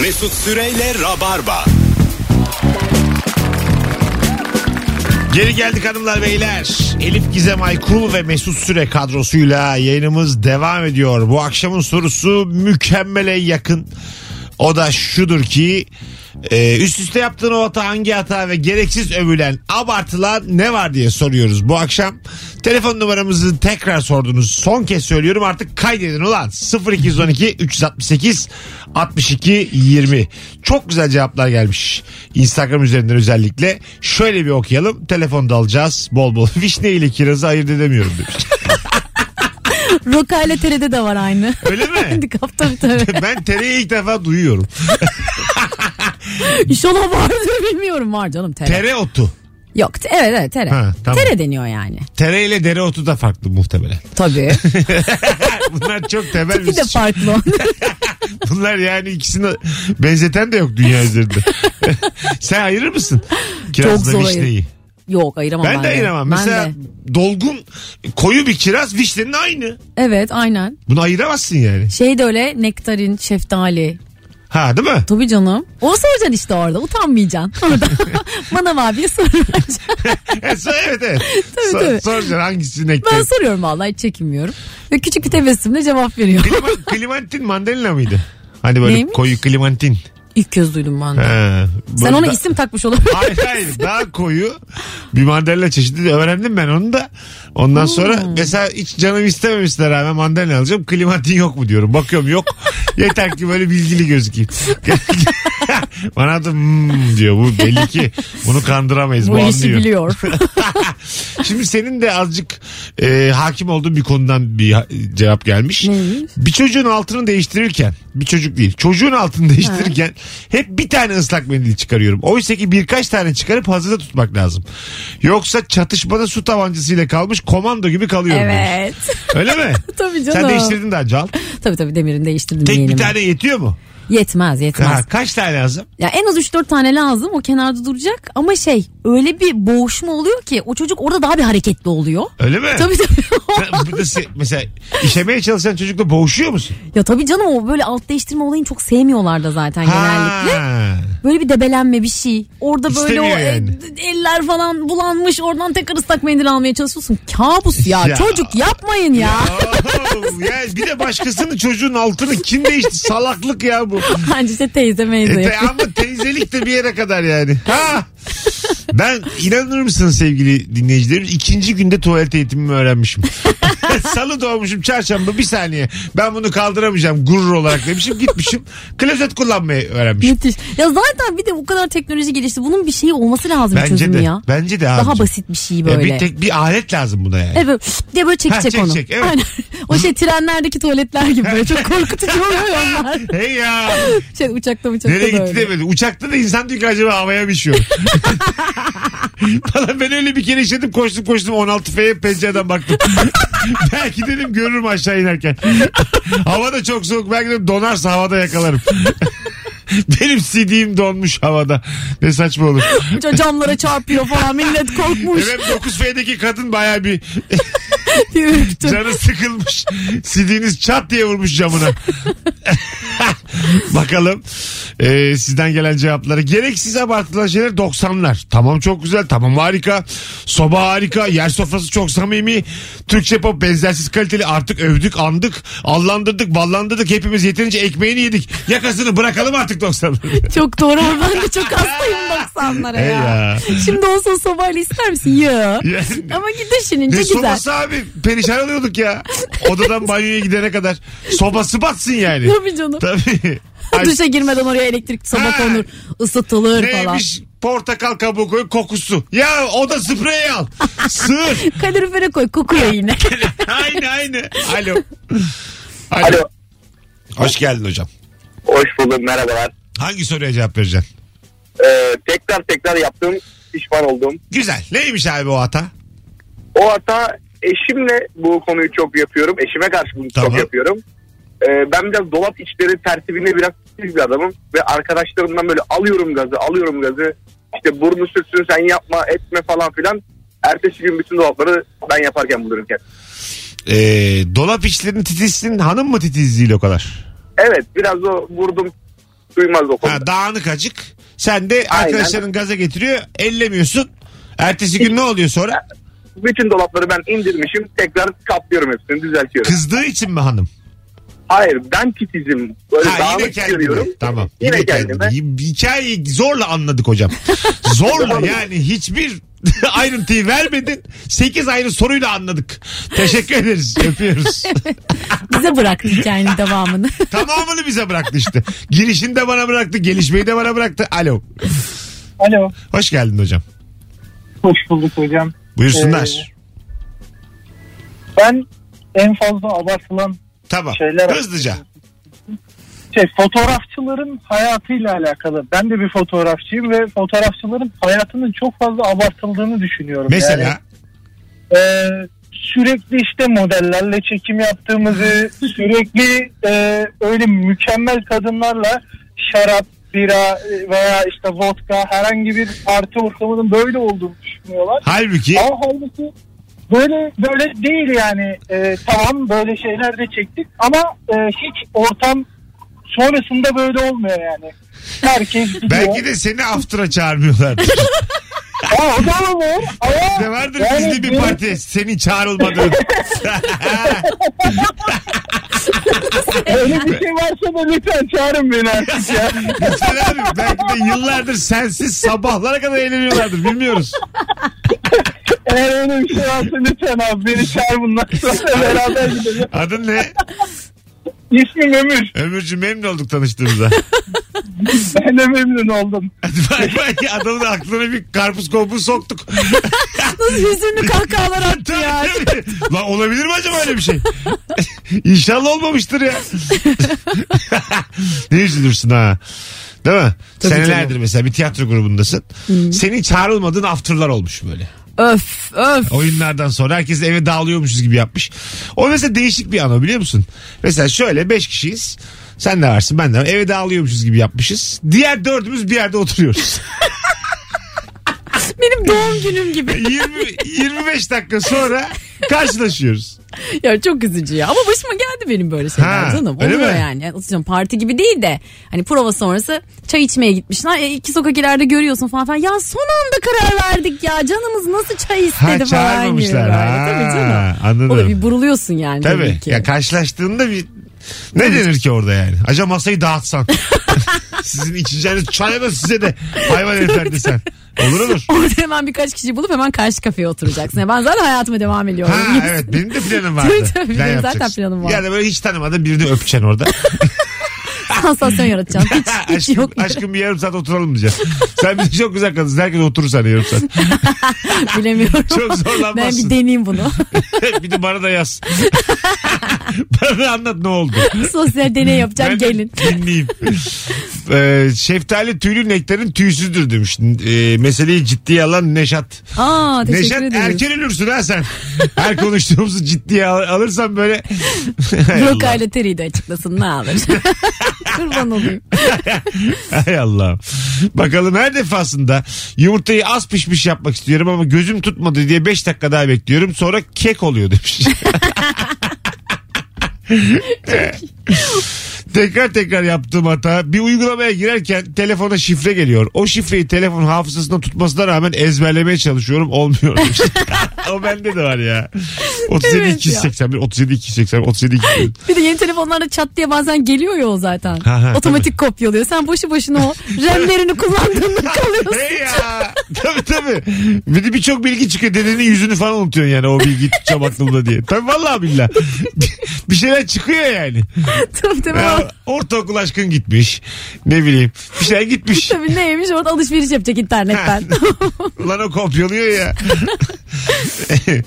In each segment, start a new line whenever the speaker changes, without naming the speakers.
Mesut Süreyle Rabarba.
Geri geldik hanımlar beyler. Elif Gizem Aykul ve Mesut Süre kadrosuyla yayınımız devam ediyor. Bu akşamın sorusu mükemmele yakın. O da şudur ki e, üst üste yaptığın o hata hangi hata ve gereksiz övülen abartılan ne var diye soruyoruz bu akşam. Telefon numaramızı tekrar sordunuz. Son kez söylüyorum artık kaydedin ulan. 0212 368 62 20. Çok güzel cevaplar gelmiş. Instagram üzerinden özellikle. Şöyle bir okuyalım. Telefonda alacağız bol bol. Vişne ile kirazı ayırt edemiyorum demiş.
Roka ile TR'de de var aynı.
Öyle mi?
Handikap tabii tabii.
ben tereyi ilk defa duyuyorum.
İnşallah vardır bilmiyorum var canım tere.
Tere otu.
Yok evet evet tere.
Ha, tamam.
Tere deniyor yani.
Tere ile dereotu da farklı muhtemelen.
Tabii.
Bunlar çok temel
bir de
bir
farklı.
Bunlar yani ikisini benzeten de yok dünya üzerinde. Sen ayırır mısın? Kirazla
zor
vişneyi.
Yok ayıramam ben,
Ben de ayıramam.
Ben
Mesela
de.
dolgun koyu bir kiraz vişnenin aynı.
Evet aynen.
Bunu ayıramazsın yani.
Şey de öyle nektarin, şeftali.
Ha değil mi?
Tabii canım. Onu soracaksın işte orada. Utanmayacaksın. Orada. Manav abiye soracaksın.
E, evet evet.
Tabii,
So-
tabii.
Soracaksın hangisini.
Ben soruyorum vallahi hiç çekinmiyorum. Ve küçük bir tebessümle cevap veriyor.
Klima- Klimantin mandalina mıydı? Hani böyle
Neymiş?
koyu klimantin.
İlk kez duydum ben de.
Ha,
Sen
böyle
ona
da-
isim takmış olabilirsin.
Hayır hayır daha koyu bir mandalina çeşidi de öğrendim ben onu da. Ondan sonra
Hmm.
mesela hiç canım istememişler rağmen mandalina alacağım. Klimatin yok mu diyorum. Bakıyorum yok. Yeter ki böyle bilgili gözükeyim. Bana da hmm diyor bu belli ki bunu kandıramayız bu,
Bu işi
anlıyor.
biliyor.
Şimdi senin de azıcık e, hakim olduğun bir konudan bir ha- cevap gelmiş. Bir çocuğun altını değiştirirken bir çocuk değil çocuğun altını değiştirirken hep bir tane ıslak mendil çıkarıyorum. Oysa ki birkaç tane çıkarıp hazırda tutmak lazım. Yoksa çatışmada su tabancasıyla kalmış komando gibi kalıyorum. demiş.
evet.
Öyle mi?
Tabii canım.
Sen değiştirdin daha Cal.
Tabii tabii demirin değiştirdim
Tek bir
yeğenimi.
tane yetiyor mu?
Yetmez yetmez.
Ha, kaç tane lazım?
Ya en az 3-4 tane lazım o kenarda duracak ama şey öyle bir boğuşma oluyor ki o çocuk orada daha bir hareketli oluyor.
Öyle mi?
Tabii tabii.
Sen burada se- mesela işemeye çalışan çocukla boğuşuyor musun?
ya tabii canım o böyle alt değiştirme olayını çok sevmiyorlar da zaten genellikle.
Ha.
Böyle bir debelenme bir şey. Orada böyle o
İstemiyor yani.
e, eller falan bulanmış oradan tekrar ıslak mendil almaya çalışıyorsun. Kabus ya.
Ya.
Çocuk yapmayın ya.
Oo, ya bir de başkasının çocuğun altını kim değişti? Salaklık ya bu.
Bence işte teyze meyze
E, te-
yapıyor.
ama teyzelik de bir yere kadar yani. Ha. Ben inanır mısın sevgili dinleyicilerim ikinci günde tuvalet eğitimimi öğrenmişim. Salı doğmuşum çarşamba bir saniye ben bunu kaldıramayacağım gurur olarak demişim gitmişim klozet kullanmayı öğrenmişim.
Müthiş. Ya zaten bir de bu kadar teknoloji gelişti. Bunun bir şeyi olması lazım
Bence
çözümü
de
ya.
bence de
Daha
abicim.
basit bir şey
Ya
böyle.
bir tek bir alet lazım buna yani.
Evet diye böyle çekecek
Ha, çek,
onu.
evet.
Aynen. O şey trenlerdeki tuvaletler gibi böyle çok korkutucu oluyor ya onlar.
Hey ya
Şey uçakta uçakta
nereye
da
gitti
öyle.
demedi. Uçakta da insan diyor ki acaba havaya mı işiyor? Valla ben öyle bir kere işledim koştum koştum 16 F'ye pencereden baktım. belki dedim görürüm aşağı inerken. Hava da çok soğuk belki dedim donarsa havada yakalarım. Benim CD'im donmuş havada. Ne saçma olur.
Camlara çarpıyor falan millet korkmuş.
Evet 9 F'deki kadın baya bir canı sıkılmış. CD'niz çat diye vurmuş camına. Bakalım e, sizden gelen cevapları. Gereksiz abartılan şeyler 90'lar. Tamam çok güzel tamam harika. Soba harika yer sofrası çok samimi. Türkçe pop benzersiz kaliteli artık övdük andık. Allandırdık ballandırdık hepimiz yeterince ekmeğini yedik. Yakasını bırakalım artık 90'ları.
Çok doğru ben de çok hastayım 90'lara
Hey
ya.
ya.
Şimdi olsa sobayla ister misin? Ya.
Yani-
Ama düşününce
Ne
güzel.
sobası abi? Perişan oluyorduk ya. Odadan banyoya gidene kadar. Sobası batsın yani.
Tabii canım.
Tabii. Ay,
Duşa girmeden oraya elektrik soba
Ha.
konur. ısıtılır falan.
Neymiş? Portakal kabuğu koy kokusu. Ya o da sprey al. Sığır.
Kalorifere koy kokuyor yine.
aynı aynı. Alo. Alo.
Alo.
Hoş geldin hocam.
Hoş bulduk merhabalar.
Hangi soruya cevap vereceksin?
Ee, tekrar tekrar yaptığım pişman oldum.
Güzel. Neymiş abi o hata?
O hata eşimle bu konuyu çok yapıyorum. Eşime karşı bunu
Tamam.
çok yapıyorum. Ee, ben biraz dolap içleri tertibinde biraz titiz bir adamım. Ve arkadaşlarımdan böyle alıyorum gazı alıyorum gazı. İşte burnu sürtsün sen yapma etme falan filan. Ertesi gün bütün dolapları ben yaparken bulurum kendimi.
Ee, dolap içlerini titizsin. Hanım mı titiz değil o kadar?
Evet biraz o vurdum duymaz o konuda.
Ha, dağınık acık. Sen de
Aynen.
arkadaşların gaza getiriyor. Ellemiyorsun. Ertesi gün ne oluyor sonra?
Bütün dolapları ben indirmişim. Tekrar kaplıyorum hepsini düzeltiyorum.
Kızdığı için mi hanım?
Hayır ben titizim. Böyle
Ha, yine
dağınık
kendine.
görüyorum.
Tamam.
Yine,
kendine.
kendime.
Hikayeyi zorla anladık hocam. zorla yani hiçbir ayrıntıyı vermedin. 8 ayrı soruyla anladık. Teşekkür ederiz. Öpüyoruz.
Bize bıraktı hikayenin devamını.
Tamamını bize bıraktı işte. Girişini de bana bıraktı. Gelişmeyi de bana bıraktı. Alo.
Alo.
Hoş geldin hocam.
Hoş bulduk hocam.
Buyursunlar.
Ben en fazla abartılan
tamam.
şeyler-
Hızlıca.
şey fotoğrafçıların hayatıyla alakalı. Ben de bir fotoğrafçıyım ve fotoğrafçıların hayatının çok fazla abartıldığını düşünüyorum.
Mesela
Yani, e, sürekli işte modellerle çekim yaptığımızı, sürekli e, öyle mükemmel kadınlarla şarap, bira e, veya işte vodka herhangi bir parti ortamının böyle olduğunu düşünüyorlar.
halbuki
Ama halbuki böyle böyle değil yani. Ee, tamam böyle şeyler de çektik ama e, hiç ortam sonrasında böyle olmuyor yani. Herkes gidiyor.
belki de seni after'a çağırmıyorlar.
Aa, o da olur ama
de vardır
yani
gizli bir parti. Senin çağrılmadığın.
Öyle bir şey varsa da lütfen çağırın beni artık ya.
Lütfen abi belki de yıllardır sensiz sabahlara kadar eğleniyorlardır bilmiyoruz.
Eğer öyle bir şey varsa lütfen abi beni çağır bundan sonra beraber gidelim.
Adın ne?
İsmim Ömür.
Ömürcü memnun olduk tanıştığımıza.
Ben de memnun oldum.
Hadi bay bay adamın aklına bir karpuz kopuz soktuk.
Nasıl hüzünlü kahkahalar attı
Tabii,
ya.
tabii. Lan olabilir mi acaba öyle bir şey? İnşallah olmamıştır ya. ne üzülürsün ha. Değil mi?
Tabii
Senelerdir
canım.
mesela bir tiyatro grubundasın. Senin çağrılmadığın afterlar olmuş böyle.
Öf öf.
Oyunlardan sonra herkes eve dağılıyormuşuz gibi yapmış. O mesela değişik bir anı biliyor musun? Mesela şöyle 5 kişiyiz. Sen de varsın ben de. Eve dağılıyormuşuz gibi yapmışız. Diğer dördümüz bir yerde oturuyoruz.
Doğum günüm gibi.
20, 25 dakika sonra karşılaşıyoruz.
ya çok üzücü ya. Ama başıma geldi benim böyle şeyler
Ha,
canım. Oluyor
mi?
yani. atıyorum parti gibi değil de hani prova sonrası çay içmeye gitmişler. E, iki sokak ileride görüyorsun falan falan. Ya son anda karar verdik ya. Canımız nasıl çay istedi
Ha
falan gibi.
Ha,
Tabii canım.
anladım.
O da bir buruluyorsun yani tabii,
Tabii.
ki.
Ya karşılaştığında bir ne denir ki orada yani? Acaba masayı dağıtsan. Sizin içeceğiniz çaya da size de hayvan herifler desen. Olur olur.
Orada hemen birkaç kişi bulup hemen karşı kafeye oturacaksın. Ya ben zaten hayatıma devam ediyorum.
Ha evet benim de planım vardı.
Tabii, tabii,
Plan
benim zaten
yapacaksın.
planım var.
Yani böyle hiç tanımadığın birini öpeceksin orada.
Sansasyon yaratacaksın. Hiç, hiç
aşkım,
yok.
aşkım bir yarım saat oturalım diyeceksin. Sen bize çok güzel kadınsın. Herkes oturur sana yarım saat.
Bilemiyorum.
Çok
Ben
zorlanmazsın.
bir deneyeyim bunu.
bir de bana da yaz. bana da anlat ne oldu.
Sosyal deney yapacağım
Ben
gelin.
dinleyeyim. Ee, şeftali tüylü nektarin tüysüzdür demiş. Ee, meseleyi ciddiye alan Neşat.
Aa teşekkür
Neşat
ederim.
erken ölürsün ha sen. Her konuştuğumuzu ciddiye al- alırsan böyle.
İle Terry'i de açıklasın ne alır. Kurban olayım.
Hay Allah. Bakalım her defasında yumurtayı az pişmiş yapmak istiyorum ama gözüm tutmadı diye 5 dakika daha bekliyorum. Sonra kek oluyor demiş. tekrar tekrar yaptığım hata bir uygulamaya girerken telefona şifre geliyor. O şifreyi telefon hafızasında tutmasına rağmen ezberlemeye çalışıyorum olmuyor o bende de var ya. 37
Evet ya.
281 37 281 37 281.
Bir de yeni telefonlarda çat diye bazen geliyor ya o zaten.
Ha, ha,
Otomatik kopyalıyor. Sen boşu boşuna o RAM'lerini kullandığında kalıyorsun.
Hey ya. tabii tabii. Bir de birçok bilgi çıkıyor. Dedenin yüzünü falan unutuyorsun yani o bilgiyi tutacağım aklımda diye. Tabii vallahi billah. bir şeyler çıkıyor yani.
tabii tabii.
Ya, ortaokul aşkın gitmiş. Ne bileyim. Bir şey gitmiş.
Tabii neymiş orada alışveriş yapacak internetten.
Ulan o kopyalıyor ya.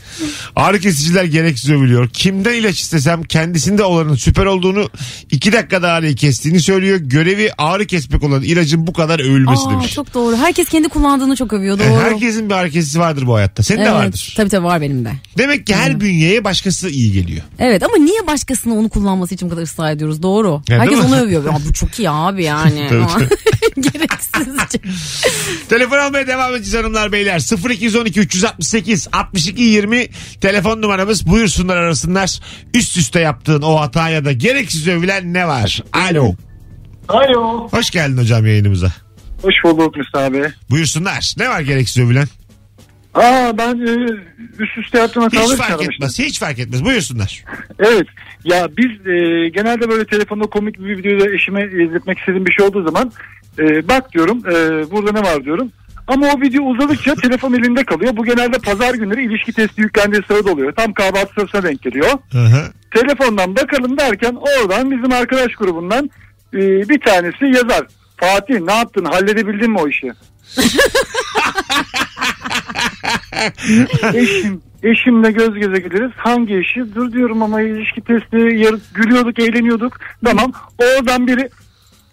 Ağrı kesiciler gereksiz övülüyor. Kimden ilaç istesem kendisinde olanın süper olduğunu iki dakikada ağrıyı kestiğini söylüyor. Görevi ağrı kesmek olan ilacın bu kadar övülmesi
Aa,
demiş.
çok doğru. Herkes kendi kullandığını çok övüyor.
E,
Doğru.
Herkesin bir kesici vardır bu hayatta. Senin de
Evet,
vardır.
Tabii tabii var benim de.
Demek ki her bünyeye başkası iyi geliyor.
Evet ama niye başkasının onu kullanması için bu kadar ısrar ediyoruz? Doğru.
Ya,
Herkes onu övüyor. Ya, bu çok iyi abi yani. Gereksizce.
Telefon almaya devam edeceğiz hanımlar beyler. 0212 368 62 20 telefon numaramız. Buyursunlar arasınlar. Üst üste yaptığın o hata ya da gereksiz övülen ne var? Alo.
Alo.
Hoş geldin hocam yayınımıza.
Hoş bulduk Mustafa abi.
Buyursunlar. Ne var gereksiz övülen?
Aa ben e, üst üste yaptığım
Hiç
hataları
fark
çıkarmıştım.
etmez. Hiç fark etmez. Buyursunlar.
Evet. Ya biz e, genelde böyle telefonda komik bir videoda eşime izletmek istediğim bir şey olduğu zaman e, bak diyorum e, burada ne var diyorum. Ama o video uzadıkça telefon elinde kalıyor. Bu genelde pazar günleri ilişki testi yüklendiği sırada oluyor. Tam kahvaltı sırasına denk geliyor. Telefondan bakalım derken oradan bizim arkadaş grubundan e, bir tanesi yazar. Fatih ne yaptın halledebildin mi o işi? Eşim, eşimle göz göze geliriz. Hangi işi? Dur diyorum ama ilişki testi yarı gülüyorduk, eğleniyorduk. Tamam. Oradan biri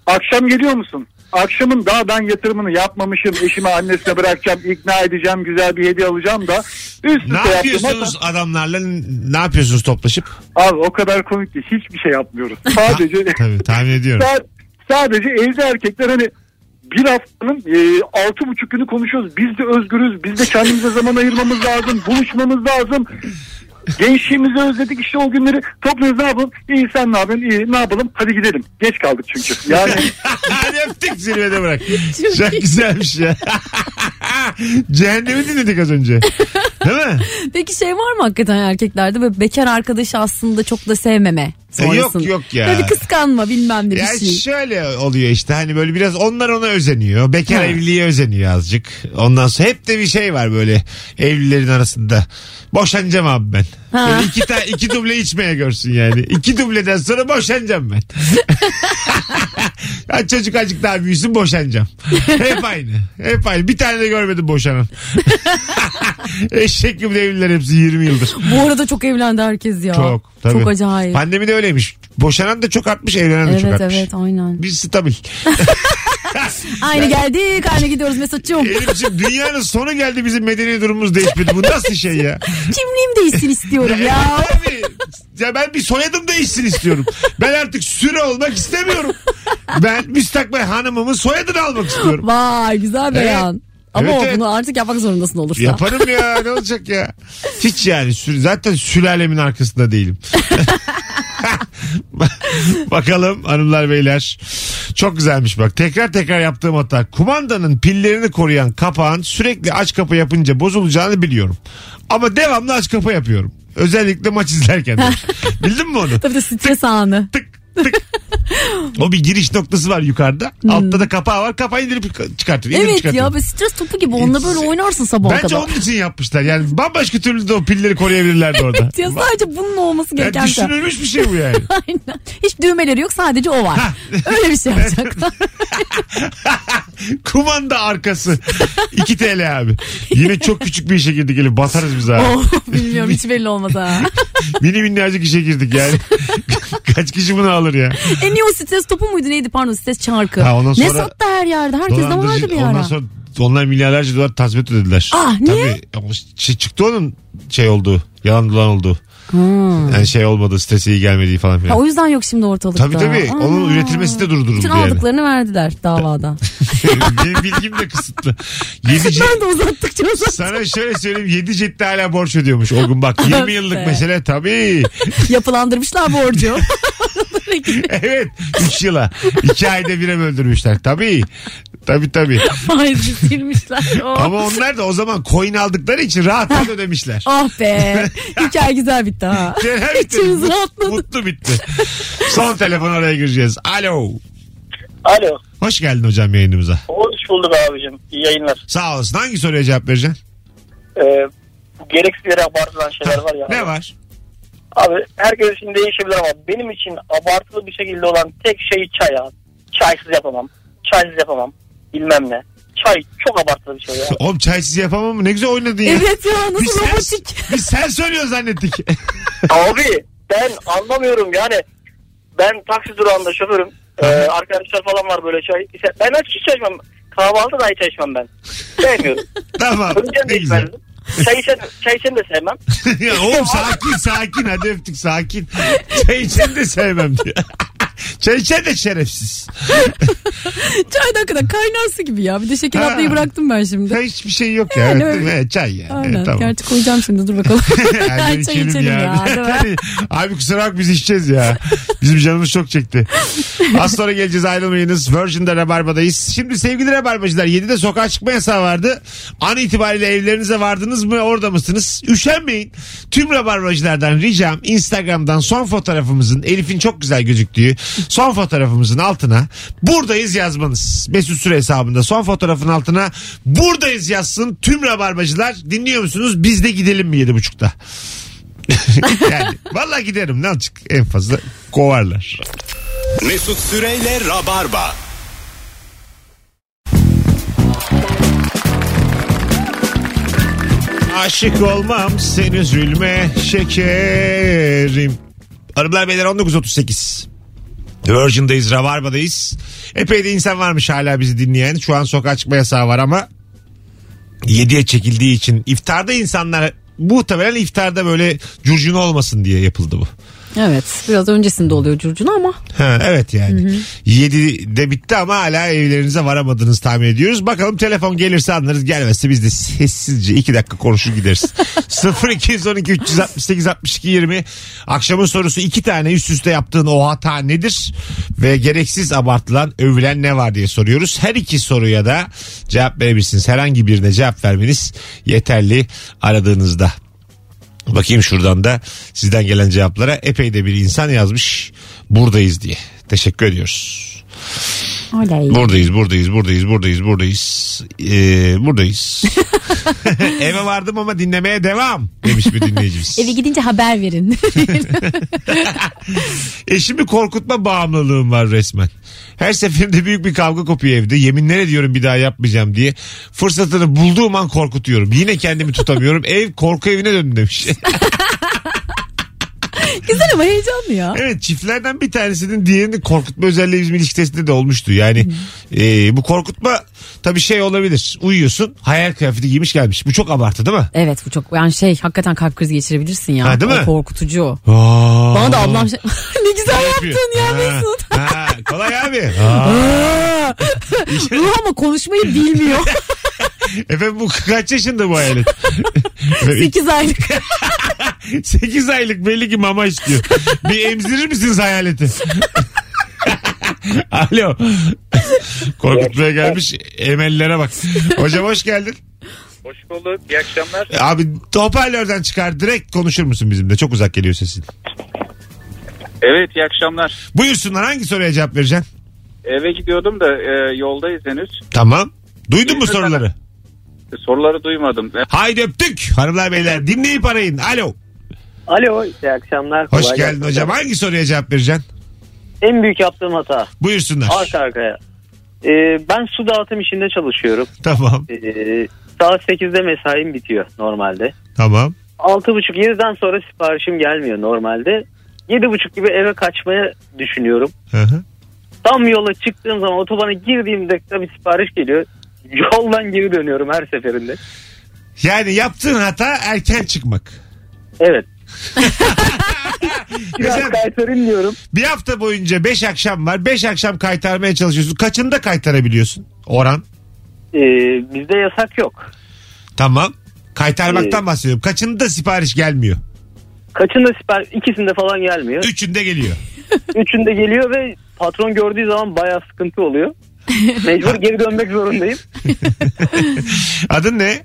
akşam geliyor musun? Akşamın daha ben yatırımını yapmamışım. Eşime annesine bırakacağım, ikna edeceğim, güzel bir hediye alacağım da üst
Ne
üste yaptım.
yapıyorsunuz adamlarla? Ne yapıyorsunuz toplaşıp?
Abi o kadar komik ki hiçbir şey yapmıyoruz. Sadece
Tabii tahmin ediyorum.
Sa- sadece evde erkekler hani bir haftanın e, altı buçuk günü konuşuyoruz. Biz de özgürüz. Biz de kendimize zaman ayırmamız lazım. Buluşmamız lazım. Gençliğimizi özledik işte o günleri topluyoruz ne yapalım? İyi sen ne yapıyorsun? İyi ne yapalım? Hadi gidelim. Geç kaldık çünkü. Yani
Hadi öptük zirvede bırak. Çok güzelmiş ya. Cehennemi dinledik az önce. Değil mi?
Peki şey var mı hakikaten erkeklerde böyle bekar arkadaşı aslında çok da sevmeme
E, yok,
sonrasında.
yok ya.
Böyle kıskanma bilmem ne bir
Ya
şey.
şöyle oluyor işte hani böyle biraz onlar ona özeniyor. Bekar
Ha.
evliliğe özeniyor azıcık. Ondan sonra hep de bir şey var böyle evlilerin arasında. Boşanacağım abi ben.
Ha.
Böyle iki, ta- iki duble içmeye görsün yani. İki dubleden sonra boşanacağım ben. ya çocuk azıcık daha büyüsün boşanacağım. Hep aynı. Hep aynı. Bir tane de görmedim boşanan. Eşek gibi evliler hepsi 20 yıldır.
Bu arada çok evlendi herkes ya.
Çok. Tabii.
Çok acayip.
Pandemi de öyleymiş. Boşanan da çok artmış, evlenen de çok
Evet
artmış.
evet aynen.
Biz stabil.
Aynı geldik aynı gidiyoruz Mesut'cum.
Elif'ciğim dünyanın sonu geldi bizim medeni durumumuz değişmedi. Bu nasıl şey ya?
Kimliğim değişsin istiyorum ya.
Abi, ya ben bir soyadım değişsin istiyorum. Ben artık süre olmak istemiyorum. Ben müstakbel hanımımın soyadını almak istiyorum.
Vay güzel beyan. Ama
Evet, evet.
bunu artık yapmak zorundasın olursa.
Yaparım ya ne olacak ya? Hiç yani zaten sülalemin arkasında değilim. Bakalım hanımlar beyler. Çok güzelmiş bak. Tekrar tekrar yaptığım hata. Kumandanın pillerini koruyan kapağın sürekli aç kapa yapınca bozulacağını biliyorum. Ama devamlı aç kapa yapıyorum. Özellikle maç izlerken. Bildin mi onu?
Tabii de stres anı.
Tık tık. O bir giriş noktası var yukarıda. Altta da kapağı var. Kapağı indirip
Hmm. Evet
çıkartır.
ya böyle stres topu gibi onunla böyle oynarsın sabaha
Bence
kadar.
onun için yapmışlar. Yani bambaşka türlü de o pilleri koruyabilirlerdi orada.
Ya sadece bunun olması
Yani
gereken şey.
düşünülmüş bir şey bu yani.
Aynen. Hiç düğmeleri yok sadece o var. Öyle bir şey yapacaklar.
Kumanda arkası. 2 TL abi. Yine çok küçük bir işe girdik Elif. Batarız biz abi.
oh, bilmiyorum hiç belli olmaz ha.
Mini minnacık işe girdik yani. Kaç kişi bunu alır ya?
en iyi o stres topu muydu neydi pardon stres çarkı.
Ha, ondan
Ne
sonra-
sattı her yerde herkes de vardı bir
ondan
ara.
sonra onlar milyarlarca dolar tazminat ödediler.
Ah, niye?
Tabii. Şey çıktı onun şey olduğu. Yalan dolan olduğu.
Hmm.
Yani şey olmadı. Stresi iyi gelmediği falan
Ha,
filan.
o yüzden yok şimdi ortalıkta.
Tabii tabii.
Aa.
Onun üretilmesi de durduruldu
Bütün
yani.
aldıklarını verdiler davada.
Benim bilgim de kısıtlı. 7
ben de uzattıkça uzattım.
Sana şöyle söyleyeyim 7 ciddi hala borç ödüyormuş o gün bak 20 yıllık mesele tabii.
Yapılandırmışlar borcu.
Evet 3 yıla 2 ayda bire böldürmüşler tabii. Tabii tabii.
Faizi silmişler. Oh.
Ama onlar da o zaman coin aldıkları için rahat rahat ödemişler.
Ah be. Hikaye güzel bitti ha.
Genel bitti.
İçimiz
Mut-
rahatladı.
Mutlu bitti. Son telefon araya gireceğiz. Alo.
Alo.
Hoş geldin hocam yayınımıza.
Hoş bulduk abicim. İyi yayınlar.
Sağ olasın. Hangi soruya cevap vereceksin?
Ee, gereksiz yere abartılan şeyler var ya.
Ne var?
Abi herkes için değişebilir ama benim için abartılı bir şekilde olan tek şey çay abi. Çaysız yapamam. Çaysız yapamam. Bilmem ne. Çay çok abartılı bir şey ya.
Oğlum çaysız yapamam mı? Ne güzel oynadın ya.
Evet ya
Biz
nasıl
sen,
robotik.
biz sen söylüyorsun zannettik.
abi ben anlamıyorum yani. Ben taksi durağında şoförüm. Ee, arkadaşlar falan var böyle çay. Ben hiç çay içmem. Kahvaltı da hiç içmem ben. Sevmiyorum.
tamam.
De
Ne güzel.
içmezdim. Çay içen, çay içen de sevmem.
ya oğlum sakin sakin hadi öptük sakin. Çay içen de sevmem diyor. Çay içen de şerefsiz.
Çay da hakikaten kaynar su gibi ya. Bir de şeker
Ha.
atmayı bıraktım ben
Ya
şimdi.
hiçbir şey yok ya.
Yani
Evet, değil
öyle.
Evet, çay yani.
Aynen.
Evet, tamam.
Gerçi koyacağım şimdi dur bakalım. Çay
içelim
içelim ya. değil mi?
Abi kusura bak biz içeceğiz ya. Bizim canımız çok çekti. Az sonra geleceğiz ayrılmayınız. Virgin'de Rabarba'dayız. Şimdi sevgili Rabarbacılar 7'de sokağa çıkma yasağı vardı. An itibariyle evlerinize vardınız mı orada mısınız? Üşenmeyin. Tüm Rabarbacılardan ricam Instagram'dan son fotoğrafımızın Elif'in çok güzel gözüktüğü son fotoğrafımızın altına buradayız yazmanız. Mesut Süre hesabında son fotoğrafın altına buradayız yazsın tüm Rabarbacılar. Dinliyor musunuz? Biz de gidelim mi 7.30'da? yani vallahi giderim ne olacak en fazla kovarlar.
Mesut Süreyle Rabarba.
Aşık olmam sen üzülme şekerim. Hanımlar beyler 19.38. Virgin'dayız, Rabarba'dayız. Epey de insan varmış hala bizi dinleyen. Şu an sokağa çıkma yasağı var ama 7'ye çekildiği için iftarda insanlar muhtemelen iftarda böyle curcuna olmasın diye yapıldı bu.
Evet biraz öncesinde oluyor curcuna ama.
Ha, evet yani. 7'de bitti ama hala evlerinize varamadınız tahmin ediyoruz. Bakalım telefon gelirse anlarız gelmezse biz de sessizce 2 dakika konuşur gideriz. 0212 368 62 20 akşamın sorusu iki tane üst üste yaptığın o hata nedir? Ve gereksiz abartılan övülen ne var diye soruyoruz. Her iki soruya da cevap verebilirsiniz. Herhangi birine cevap vermeniz yeterli aradığınızda. Bakayım şuradan da sizden gelen cevaplara epey de bir insan yazmış buradayız diye. Teşekkür ediyoruz.
Oley.
Buradayız, buradayız, buradayız, buradayız, buradayız. Ee, buradayız. Eve vardım ama dinlemeye devam demiş bir dinleyicimiz.
Eve gidince haber verin.
Eşimi korkutma bağımlılığım var resmen. Her seferinde büyük bir kavga kopuyor evde. Yeminler ediyorum bir daha yapmayacağım diye. Fırsatını bulduğum an korkutuyorum. Yine kendimi tutamıyorum. Ev korku evine döndü demiş.
Güzel ama heyecanlı ya.
Evet çiftlerden bir tanesinin diğerini korkutma özelliği bizim ilişki testinde de olmuştu. Yani e, bu korkutma tabii şey olabilir. Uyuyorsun hayal kıyafeti giymiş gelmiş. Bu çok abartı değil mi?
Evet bu çok yani şey hakikaten kalp krizi geçirebilirsin ya.
Ha, değil mi?
O korkutucu o.
Aa.
Bana da ablam şey... ne güzel yaptın ya Mesut.
ha, kolay abi. Aa.
Ruh ama konuşmayı bilmiyor.
Efendim bu kaç yaşında bu hayalet?
8 aylık.
8 aylık belli ki mama istiyor. Bir emzirir misiniz hayaleti? Alo. Korkutmaya gelmiş emellere bak. Hocam hoş geldin.
Hoş bulduk. İyi akşamlar.
Abi hoparlörden çıkar direkt konuşur musun bizimle? Çok uzak geliyor sesin.
Evet iyi akşamlar.
Buyursunlar hangi soruya cevap vereceksin?
Eve gidiyordum da e, yoldayız henüz.
Tamam. Duydun mu soruları?
E, Soruları duymadım. E,
Haydi öptük hanımlar beyler dinleyip arayın. Alo.
Alo iyi akşamlar.
Hoş
Kolay
geldin
gelsin.
hocam. Hangi soruya cevap vereceksin?
En büyük yaptığım hata
Buyursunlar.
arka arkaya. Ee, ben su dağıtım işinde çalışıyorum.
Tamam.
Ee, saat 8'de mesaim bitiyor normalde.
Tamam.
6.30-7'den sonra siparişim gelmiyor normalde. 7.30 gibi eve kaçmaya düşünüyorum.
Hı hı.
Tam yola çıktığım zaman otobana girdiğimde bir sipariş geliyor. Yoldan geri dönüyorum her seferinde.
Yani yaptığın hata erken çıkmak.
Evet. Biraz
Mesela
kaytarayım diyorum.
bir hafta boyunca 5 akşam var. 5 akşam kaytarmaya çalışıyorsun. Kaçında kaytarabiliyorsun? Oran.
Ee, bizde yasak yok.
Tamam. Kaytarmaktan
Ee,
bahsediyorum. Kaçında sipariş gelmiyor?
Kaçında sipariş? ikisinde falan gelmiyor.
Üçünde geliyor.
Üçünde geliyor ve patron gördüğü zaman bayağı sıkıntı oluyor. Mecbur geri dönmek zorundayım.
Adın ne?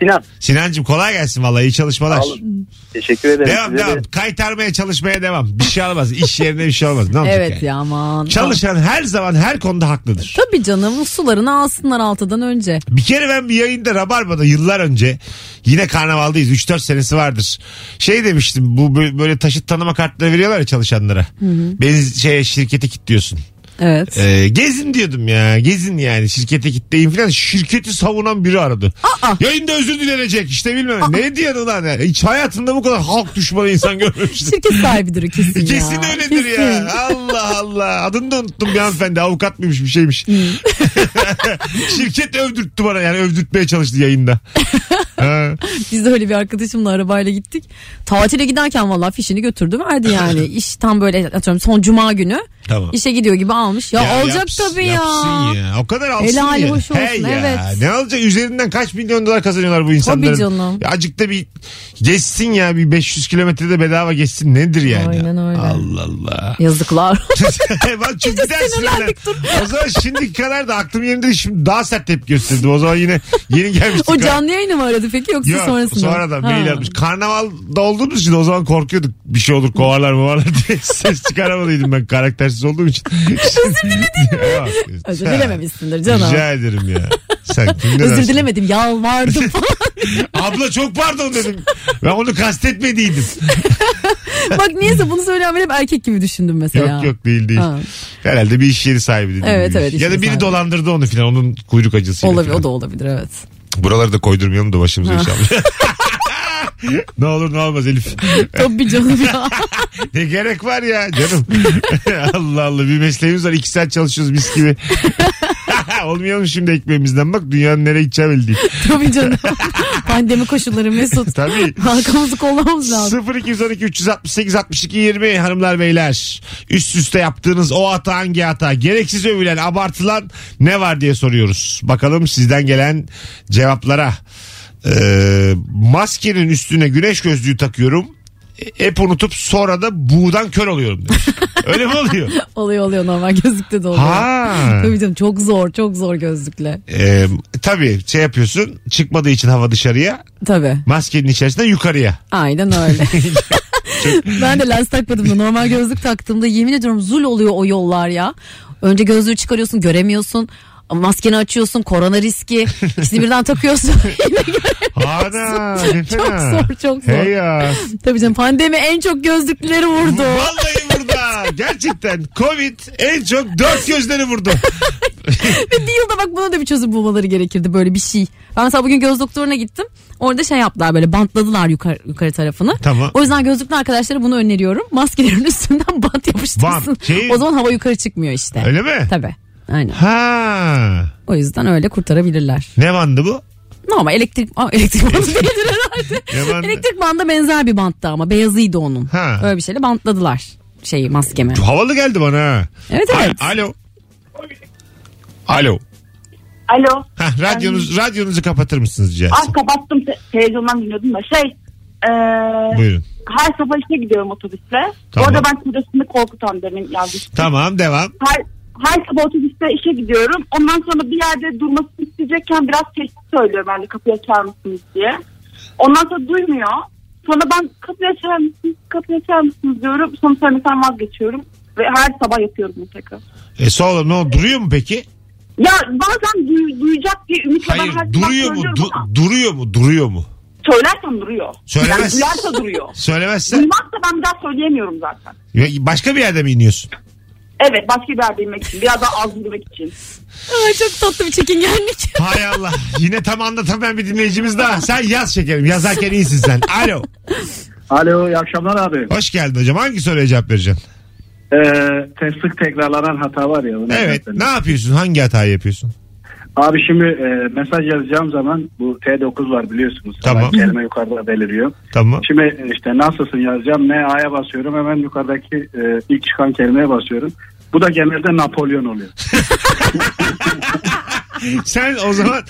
Sinan
Sinancım kolay gelsin vallahi iyi çalışmalar.
Sağ olun. teşekkür ederim.
Devam
size de.
devam. Kaytarmaya çalışmaya devam. Bir şey olmaz. İş yerine bir şey olmaz. Ne olacak
evet
yani?
ya aman.
Çalışan her zaman her konuda haklıdır.
Tabii canım sularını alsınlar altıdan önce.
Bir kere ben bir yayında Rabarba'da yıllar önce yine karnavaldayız 3-4 senesi vardır. Şey demiştim bu bö- böyle taşıt tanıma kartları veriyorlar ya çalışanlara. Beni şey şirkete kilitliyorsun.
Evet.
Ee, gezin diyordum ya gezin yani şirkete kilitleyin falan. Şirketi savunan biri aradı. Yayında özür dilenecek işte bilmem. Ne diyorsun lan? Yani hiç hayatımda bu kadar halk düşmanı insan görmemiştim.
Şirket sahibidir kesin ya.
Kesin öyledir
Kesin.
ya. Allah Allah. Adını da unuttum bir hanımefendi. Avukat mıymış bir şeymiş. Şirket övdürttü bana yani övdürtmeye çalıştı yayında.
Biz de öyle bir arkadaşımla arabayla gittik. Tatile giderken vallahi fişini götürdü verdi yani. İş tam böyle atıyorum son cuma günü.
Tamam.
İşe gidiyor gibi almış. Ya, olacak
yapsın-
tabii ya.
Yapsın ya. O kadar alsın
Helali
ya.
hoş olsun,
He ya.
evet.
Ne alacak? Üzerinden kaç milyon dolar kazanıyorlar bu insanların.
canım.
Ya Azıcık da bir geçsin ya. Bir 500 kilometrede bedava geçsin. Nedir yani?
Aynen öyle.
Allah Allah.
Yazıklar.
Daha
sinirlendik,
sinirlen- O zaman şimdiki kadar da aklım yerinde. Şimdi daha sert tepki gösterdim. O zaman yine yeni gelmiştik.
o canlı yayını mı aradı peki yoksa
Yok
sonrasında?
sonradan
Ha.
mail atmış. Karnavalda olduğumuz için o zaman korkuyorduk. Bir şey olur kovarlar mı varlar diye ses çıkaramadıydım ben karaktersiz olduğum için. Özür diledin mi?
Özür dilememişsindir canım.
Rica ederim ya. Sen kim ne
Özür dilemedim yalvardım.
Abla çok pardon dedim. Ben onu kastetmediydim.
Bak niyeyse bunu söyleyen ben hep erkek gibi düşündüm mesela.
Yok yok değil değil.
Ha.
Herhalde bir iş yeri sahibi dediğim
Evet,
gibi.
evet, iş
Ya da
yeri
biri
sahibi.
dolandırdı onu filan onun kuyruk acısıyla.
Olabilir,
filan.
o da olabilir evet.
Buraları da koydurmayalım da başımıza inşallah. Ne olur ne olmaz Elif.
Tabii canım ya.
Ne gerek var ya canım. Allah Allah bir mesleğimiz var. iki saat çalışıyoruz mis gibi. Olmayalım şimdi ekmeğimizden bak dünyanın nereye gideceği belli değil.
Tabii canım. Pandemi koşulları Mesut.
Tabii.
Arkamızı kollamamız lazım.
0212 368 62 20 hanımlar beyler. Üst üste yaptığınız o hata hangi hata? Gereksiz övülen abartılan ne var diye soruyoruz. Bakalım sizden gelen cevaplara. Ee, maskenin üstüne güneş gözlüğü takıyorum. E- Hep unutup sonra da buğdan kör oluyorum demiş. Öyle mi oluyor?
Oluyor oluyor normal gözlükte de oluyor.
Ha.
Tabii canım çok zor çok zor gözlükle.
Ee, tabii şey yapıyorsun çıkmadığı için hava dışarıya
Tabii
maskenin içerisinde yukarıya.
aynen öyle. ben de lens takmadım da normal gözlük taktığımda yemin ediyorum zul oluyor o yollar ya. Önce gözlüğü çıkarıyorsun göremiyorsun. Maskeni açıyorsun korona riski. İkisini birden takıyorsun.
Ana ne
Çok
fena.
zor, çok zor.
Hey ya.
Tabii canım pandemi en çok gözlükleri vurdu.
Vallahi burada. Gerçekten Covid en çok dört gözleri vurdu.
Ve bir yılda bak buna da bir çözüm bulmaları gerekirdi böyle bir şey. Ben mesela bugün göz doktoruna gittim. Orada şey yaptılar böyle bantladılar yukarı, yukarı tarafını.
Tamam.
O yüzden gözlüklü arkadaşlara bunu öneriyorum. Maskelerin üstünden bant yapıştırsın.
Bant, şey-
O zaman hava yukarı çıkmıyor işte.
Öyle mi?
Tabii. Aynen.
Ha.
O yüzden öyle kurtarabilirler.
Ne bandı bu?
Normal elektrik Aa, elektrik bandı değildir herhalde.
Ne bandı?
elektrik bandı benzer bir banttı ama beyazıydı onun.
Ha.
Öyle bir şeyle bantladılar şeyi maskemi.
Havalı geldi bana ha.
Evet evet.
A- Alo. Alo.
Alo.
Heh, radyonuz, radyonuzu kapatır mısınız rica
Ah kapattım te- televizyondan dinliyordum da şey. eee,
Buyurun.
her sabah işe gidiyorum otobüsle.
Tamam.
Orada ben kocasını korkutan demin yazmıştım.
Tamam devam.
Her, her sabah otobüste işe gidiyorum. Ondan sonra bir yerde durmasını isteyecekken biraz tehdit söylüyor ben de kapıyı açar mısınız diye. Ondan sonra duymuyor. Sonra ben kapıyı açar mısınız, kapıyı açar mısınız diyorum. Sonra söylemekten vazgeçiyorum. Ve her sabah yapıyorum bunu tekrar.
E sonra ne oldu? Duruyor mu peki?
Ya bazen duy- duyacak diye ümitle ben
Hayır
her sabah
duruyor mu? Du-
ama
duruyor mu? Duruyor mu?
söylersem duruyor.
Söylemez.
Yani duyarsa duruyor.
Söylemezse
Duymazsa ben bir daha söyleyemiyorum zaten.
Başka bir yerde mi iniyorsun?
Evet başka bir yerde için. Biraz daha az yürümek için.
Ay, çok tatlı bir çekingenlik.
Hay Allah. Yine tam anlatamayan bir dinleyicimiz daha. Sen yaz şekerim. Yazarken iyisin sen. Alo.
Alo iyi akşamlar abi.
Hoş geldin hocam. Hangi soruya cevap vereceksin?
Ee, sık tekrarlanan hata var ya. onu
Evet. Ne yapıyorsun? Hangi hatayı yapıyorsun?
Abi şimdi e, mesaj yazacağım zaman bu T9 var biliyorsunuz.
Tamam.
Kelime yukarıda beliriyor.
Tamam.
Şimdi e, işte nasılsın yazacağım. Ne A'ya basıyorum hemen yukarıdaki e, ilk çıkan kelimeye basıyorum. Bu da genelde Napolyon oluyor.
Sen o zaman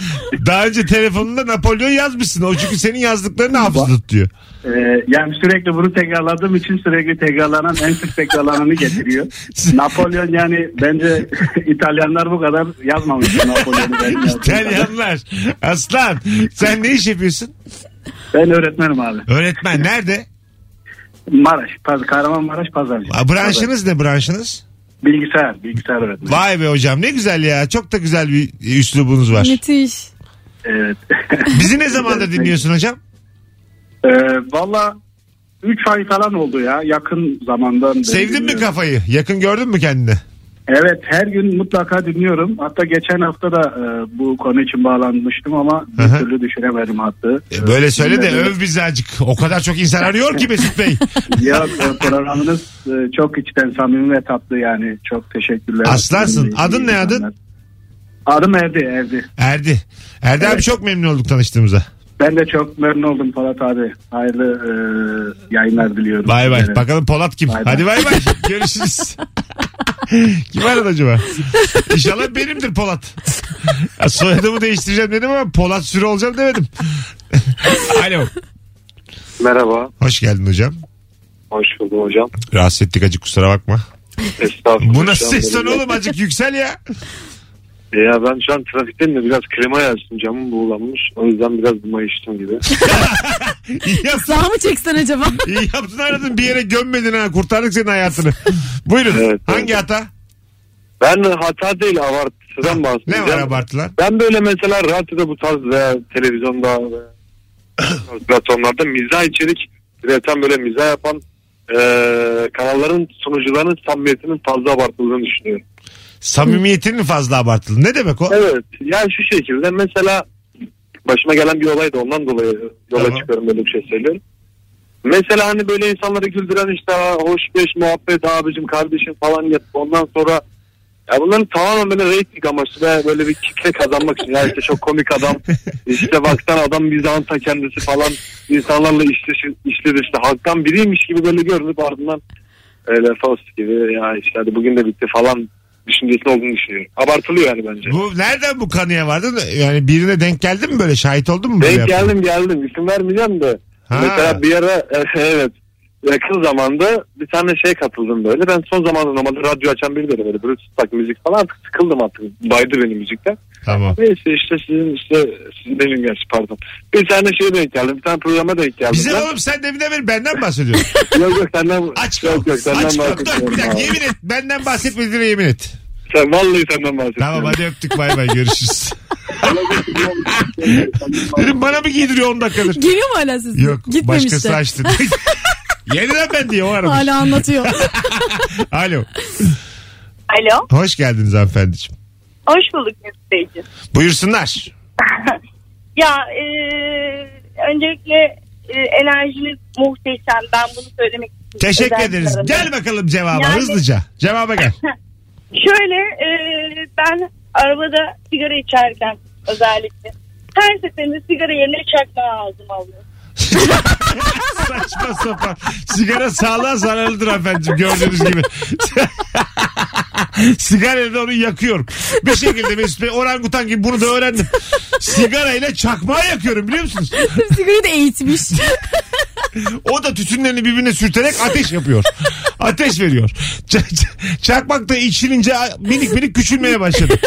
daha önce telefonunda Napolyon yazmışsın. O çünkü senin yazdıklarını hafızda tutuyor.
E, yani sürekli bunu tekrarladığım için sürekli tekrarlanan en sık tekrarlananı getiriyor. Napolyon yani bence İtalyanlar bu kadar yazmamış Napolyon'u.
İtalyanlar. Aslan sen ne iş yapıyorsun?
Ben öğretmenim abi.
Öğretmen nerede?
Maraş, Paz, Kahramanmaraş Pazarcı.
Aa, Branşınız ne branşınız?
Bilgisayar, bilgisayar öğretmeni.
Vay be hocam ne güzel ya. Çok da güzel bir üslubunuz var.
Müthiş.
Evet.
Bizi ne zamandır dinliyorsun hocam?
Ee, Valla 3 ay falan oldu ya yakın zamandan. beri
Sevdin mi
dinliyorum.
kafayı? Yakın gördün mü kendini?
Evet her gün mutlaka dinliyorum. Hatta geçen hafta da e, bu konu için bağlanmıştım ama bir
hı.
türlü düşüremedim hattı.
E, Böyle söyle de öv bizi azıcık. O kadar çok insan arıyor ki Mesut Bey.
Ya e, programınız e, çok içten samimi ve tatlı yani. Çok teşekkürler.
Aslansın. Adın ne adın?
Adım Erdi Erdi.
Erdi. Erdi abi
Evet.
çok memnun olduk tanıştığımıza.
Ben de çok memnun oldum Polat abi. Hayırlı e, yayınlar diliyorum.
Bay bay. Bakalım Polat kim?
Bay bay.
Hadi bay bay. Görüşürüz. kim aradı acaba? İnşallah benimdir Polat. Ya soyadımı değiştireceğim dedim ama Polat Sürü olacağım demedim. Alo.
Merhaba.
Hoş geldin hocam.
Hoş buldum hocam.
Rahatsız ettik acık kusura bakma.
Estağfurullah.
Bu nasıl ses tonu oğlum acık yüksel ya.
Ya ben şu an trafikteyim de biraz klima açtım camım buğulanmış. O yüzden biraz mayıştım gibi.
Yap-
Sağ mı çeksen acaba?
iyi yaptın aradın bir yere gömmedin ha kurtardık senin hayatını. Buyurun
Evet,
hangi
evet.
hata?
Ben hata değil abartıdan bahsedeceğim.
Ne var abartılar?
Ben böyle mesela radyoda bu tarz veya televizyonda veya platformlarda mizah içerik üreten böyle mizah yapan eee, kanalların sunucularının samimiyetinin fazla abartıldığını düşünüyorum.
Samimiyetinin fazla abartılı. Ne demek o?
Evet. Yani şu şekilde mesela başıma gelen bir olay da ondan dolayı yola
Tamam.
çıkıyorum böyle bir şey söylüyorum. Mesela hani böyle insanları güldüren işte "Aa, hoş beş muhabbet abicim kardeşim falan yap. Ondan sonra ya bunların tamamen böyle reyting amaçlı ve böyle bir kitle kazanmak için. Ya işte çok komik adam. işte baktan adam mizahın ta kendisi falan insanlarla işte işte işte halktan biriymiş gibi böyle görünüp ardından öyle fast gibi ya işte hadi bugün de bitti falan düşüncesi olduğunu düşünüyorum. Abartılıyor yani bence.
Bu nereden bu kanıya vardın? Yani birine denk geldin mi böyle? Şahit oldun mu? böyle
Denk
yaptığına?
geldim geldim. İsim vermeyeceğim de.
Ha.
Mesela bir ara evet yakın zamanda bir tane şey katıldım böyle. Ben son zamanlarda normalde radyo açan biri dedim böyle. Böyle tutsak müzik falan artık sıkıldım artık. Baydı benim müzikten.
Tamam.
Neyse işte sizin işte sizin benim gerçi pardon. Bir tane şeye denk geldim. Bir tane programa denk geldim.
Bize
ben.
oğlum sen deminden beri benden bahsediyorsun.
Yok yok senden.
Aç
yok yok senden
Aç Dur bir dakika yemin et. Benden bahsetmediğine yemin et.
Sen vallahi senden bahsediyorum.
Tamam hadi öptük bay bay görüşürüz. Dedim bana mı giydiriyor 10 dakikadır?
Geliyor mu hala sesin?
Yok
Gitmemiş
başkası
de.
açtı. Yeniden ben diye o aramış.
Hala anlatıyor.
Alo.
Alo.
Hoş geldiniz hanımefendiciğim.
Hoş bulduk Mesut Beyciğim.
Buyursunlar.
Ya e, öncelikle e, enerjiniz muhteşem. Ben bunu söylemek istiyorum.
Teşekkür
Özel
ederiz. Gel bakalım cevaba
Yani-
hızlıca. Cevaba gel.
Şöyle e, ben arabada sigara içerken özellikle her seferinde sigara yerine çakmağı ağzıma alıyorum.
Saçma sapan. Sigara sağlığa zararlıdır efendim gördüğünüz gibi. Sigara ile onu yakıyorum. Bir şekilde Mesut Bey orangutan gibi bunu da öğrendim. Sigara ile çakmağı yakıyorum biliyor musunuz?
Sigarayı da eğitmiş.
O da tütünlerini birbirine sürterek ateş yapıyor. Ateş veriyor. Ç- çakmak da içilince minik minik küçülmeye başladı.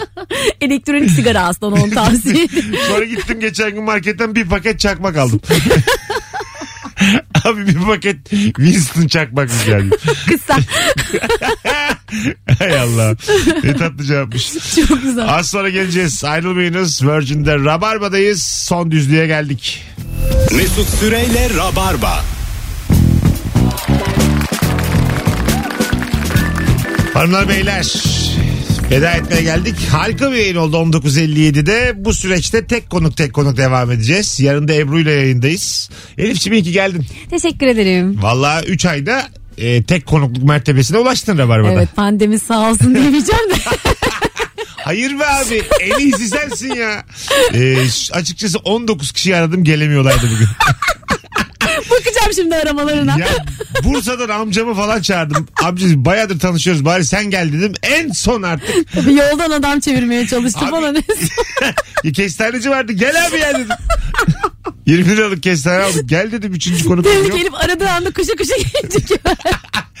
Elektronik sigara aslında onu tavsiye.
Sonra gittim geçen gün marketten bir paket çakmak aldım. Abi bir paket Winston çakmak geldi?
Kısa.
Hay Allah. Ne tatlı cevapmış.
Çok güzel.
Az sonra geleceğiz. Ayrılmayınız. Virgin'de Rabarba'dayız. Son düzlüğe geldik.
Mesut Süreyle Rabarba.
Hanımlar beyler veda etmeye geldik. Harika bir yayın oldu 19.57'de. Bu süreçte tek konuk tek konuk devam edeceğiz. Yarın da Ebru ile yayındayız. Elif'ciğim iyi ki geldin.
Teşekkür ederim.
Valla 3 ayda e, tek konukluk mertebesine ulaştın Rabarba'da.
Evet pandemi sağ olsun diyemeyeceğim de.
Hayır be abi en iyisi sensin ya. E, ş- açıkçası 19 kişi aradım gelemiyorlardı bugün.
Bakacağım şimdi aramalarına.
Ya Bursa'dan amcamı falan çağırdım. Amca bayağıdır tanışıyoruz bari sen gel dedim. En son artık
Tabii yoldan adam çevirmeye çalıştı
Abi-
bana ne?
Ya kestaneci vardı. Gel abi gel dedim. 20 liralık kestane aldık. Gel dedim üçüncü konu
Demek
yok.
Elif aradığı anda kuşa kuşa gelecek.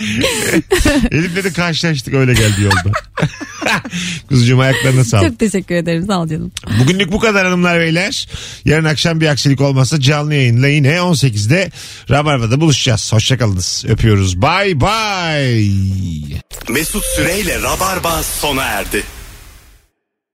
Elif'le de karşılaştık öyle geldi yolda. Kuzucuğum ayaklarına sağlık.
Çok teşekkür ederim sağ ol canım.
Bugünlük bu kadar hanımlar beyler. Yarın akşam bir aksilik olmazsa canlı yayınla yine 18'de Rabarba'da buluşacağız. Hoşçakalınız. Öpüyoruz. Bye bye.
Mesut Süreyle Rabarba sona erdi.